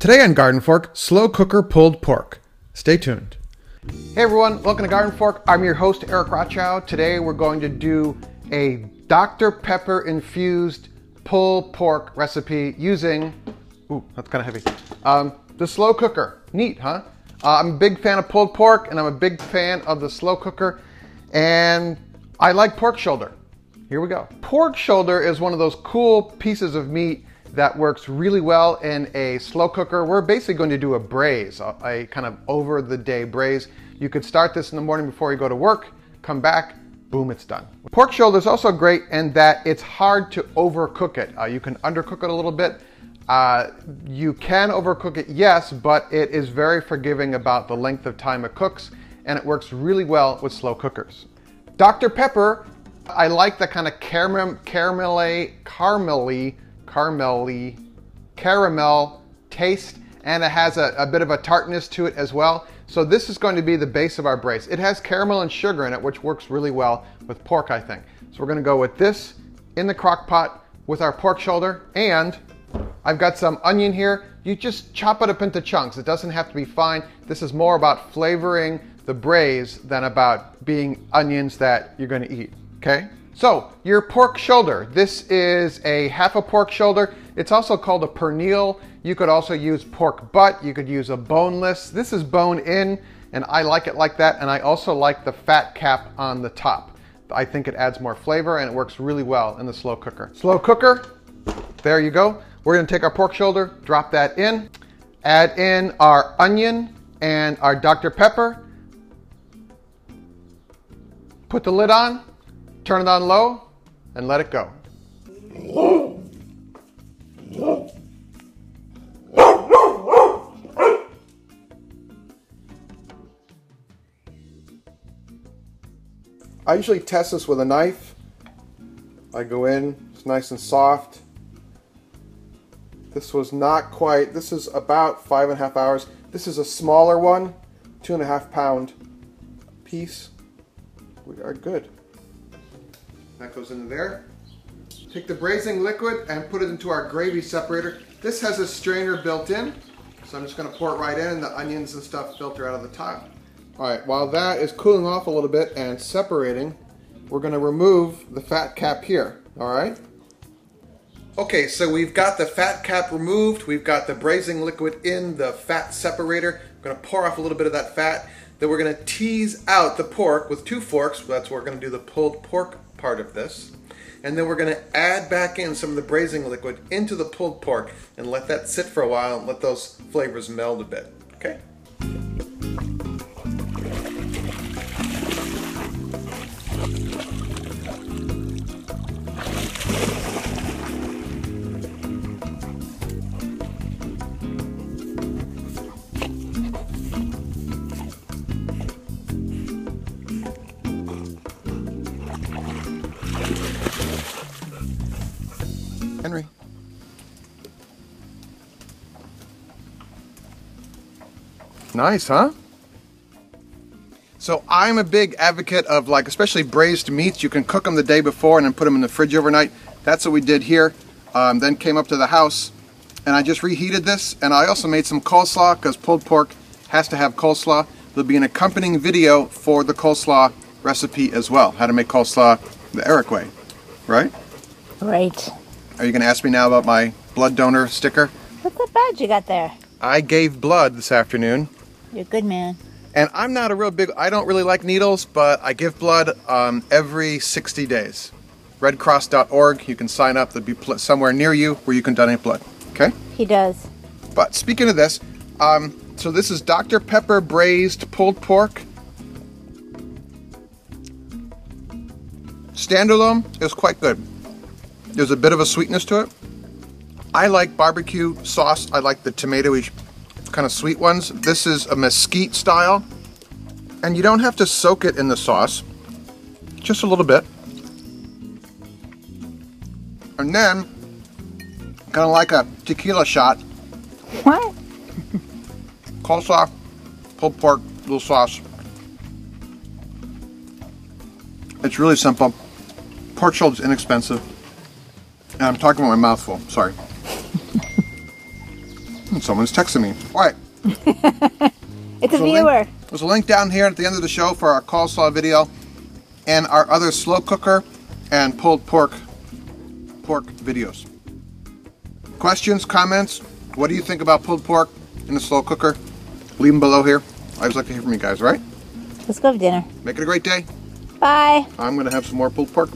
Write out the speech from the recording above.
Today on Garden Fork, slow cooker pulled pork. Stay tuned. Hey everyone, welcome to Garden Fork. I'm your host, Eric Rochow. Today we're going to do a Dr. Pepper infused pulled pork recipe using, ooh, that's kind of heavy, um, the slow cooker. Neat, huh? Uh, I'm a big fan of pulled pork and I'm a big fan of the slow cooker and I like pork shoulder. Here we go. Pork shoulder is one of those cool pieces of meat that works really well in a slow cooker. We're basically going to do a braise, a, kind of over the day braise. You could start this in the morning before you go to work, come back, boom, it's done. Pork shoulder is also great in that it's hard to overcook it. Uh, you can undercook it a little bit. Uh, you can overcook it, yes, but it is very forgiving about the length of time it cooks, and it works really well with slow cookers. Dr. Pepper, I like the kind of caramel, caramelly, caramelly, caramelly, caramel taste, and it has a, a bit of a tartness to it as well. So this is going to be the base of our braise. It has caramel and sugar in it, which works really well with pork, I think. So we're gonna go with this in the crock pot with our pork shoulder, and I've got some onion here. You just chop it up into chunks. It doesn't have to be fine. This is more about flavoring the braise than about being onions that you're gonna eat, okay? So, your pork shoulder. This is a half a pork shoulder. It's also called a pernil. You could also use pork butt. You could use a boneless. This is bone in, and I like it like that. And I also like the fat cap on the top. I think it adds more flavor and it works really well in the slow cooker. Slow cooker, there you go. We're gonna take our pork shoulder, drop that in, add in our onion and our Dr. Pepper, put the lid on, turn it on low, and let it go. I usually test this with a knife. I go in, it's nice and soft. This was not quite, this is about five and a half hours. This is a smaller one, two and a half pound piece. We are good. That goes into there. Take the braising liquid and put it into our gravy separator. This has a strainer built in, so I'm just gonna pour it right in and the onions and stuff filter out of the top. All right, while that is cooling off a little bit and separating, we're gonna remove the fat cap here, all right? Okay, so we've got the fat cap removed, we've got the braising liquid in the fat separator. I'm gonna pour off a little bit of that fat. Then we're gonna tease out the pork with two forks. That's where we're gonna do the pulled pork part of this. And then we're gonna add back in some of the braising liquid into the pulled pork and let that sit for a while and let those flavors meld a bit, okay? Henry. Nice, huh? So I'm a big advocate of like, especially braised meats. You can cook them the day before and then put them in the fridge overnight. That's what we did here. Um, then came up to the house and I just reheated this. And I also made some coleslaw because pulled pork has to have coleslaw. There'll be an accompanying video for the coleslaw recipe as well. How to make coleslaw the Eric way, right? Right. Are you going to ask me now about my blood donor sticker? What's that badge you got there? I gave blood this afternoon, You're a good man. and I'm not a real big. I don't really like needles, but I give blood um, every 60 days. Redcross.org. You can sign up. There'll be somewhere near you where you can donate blood. Okay. He does. But speaking of this, um, so this is Dr. Pepper braised pulled pork. Standalone is quite good. There's a bit of a sweetness to it. I like barbecue sauce. I like the tomatoey kind of sweet ones. This is a mesquite style. And you don't have to soak it in the sauce. Just a little bit. And then, kind of like a tequila shot, What? coleslaw, pulled pork, little sauce. It's really simple. Pork shoulder's inexpensive. And I'm talking with my mouth full, sorry. And hmm, someone's texting me. All right. It's a So link- viewer. There's a link down here at the end of the show for our coleslaw video and our other slow cooker and pulled pork pork videos. Questions, comments? What do you think about pulled pork in a slow cooker? Leave them below here. I always like to hear from you guys, right? Let's go have dinner. Make it a great day. Bye. I'm going to have some more pulled pork.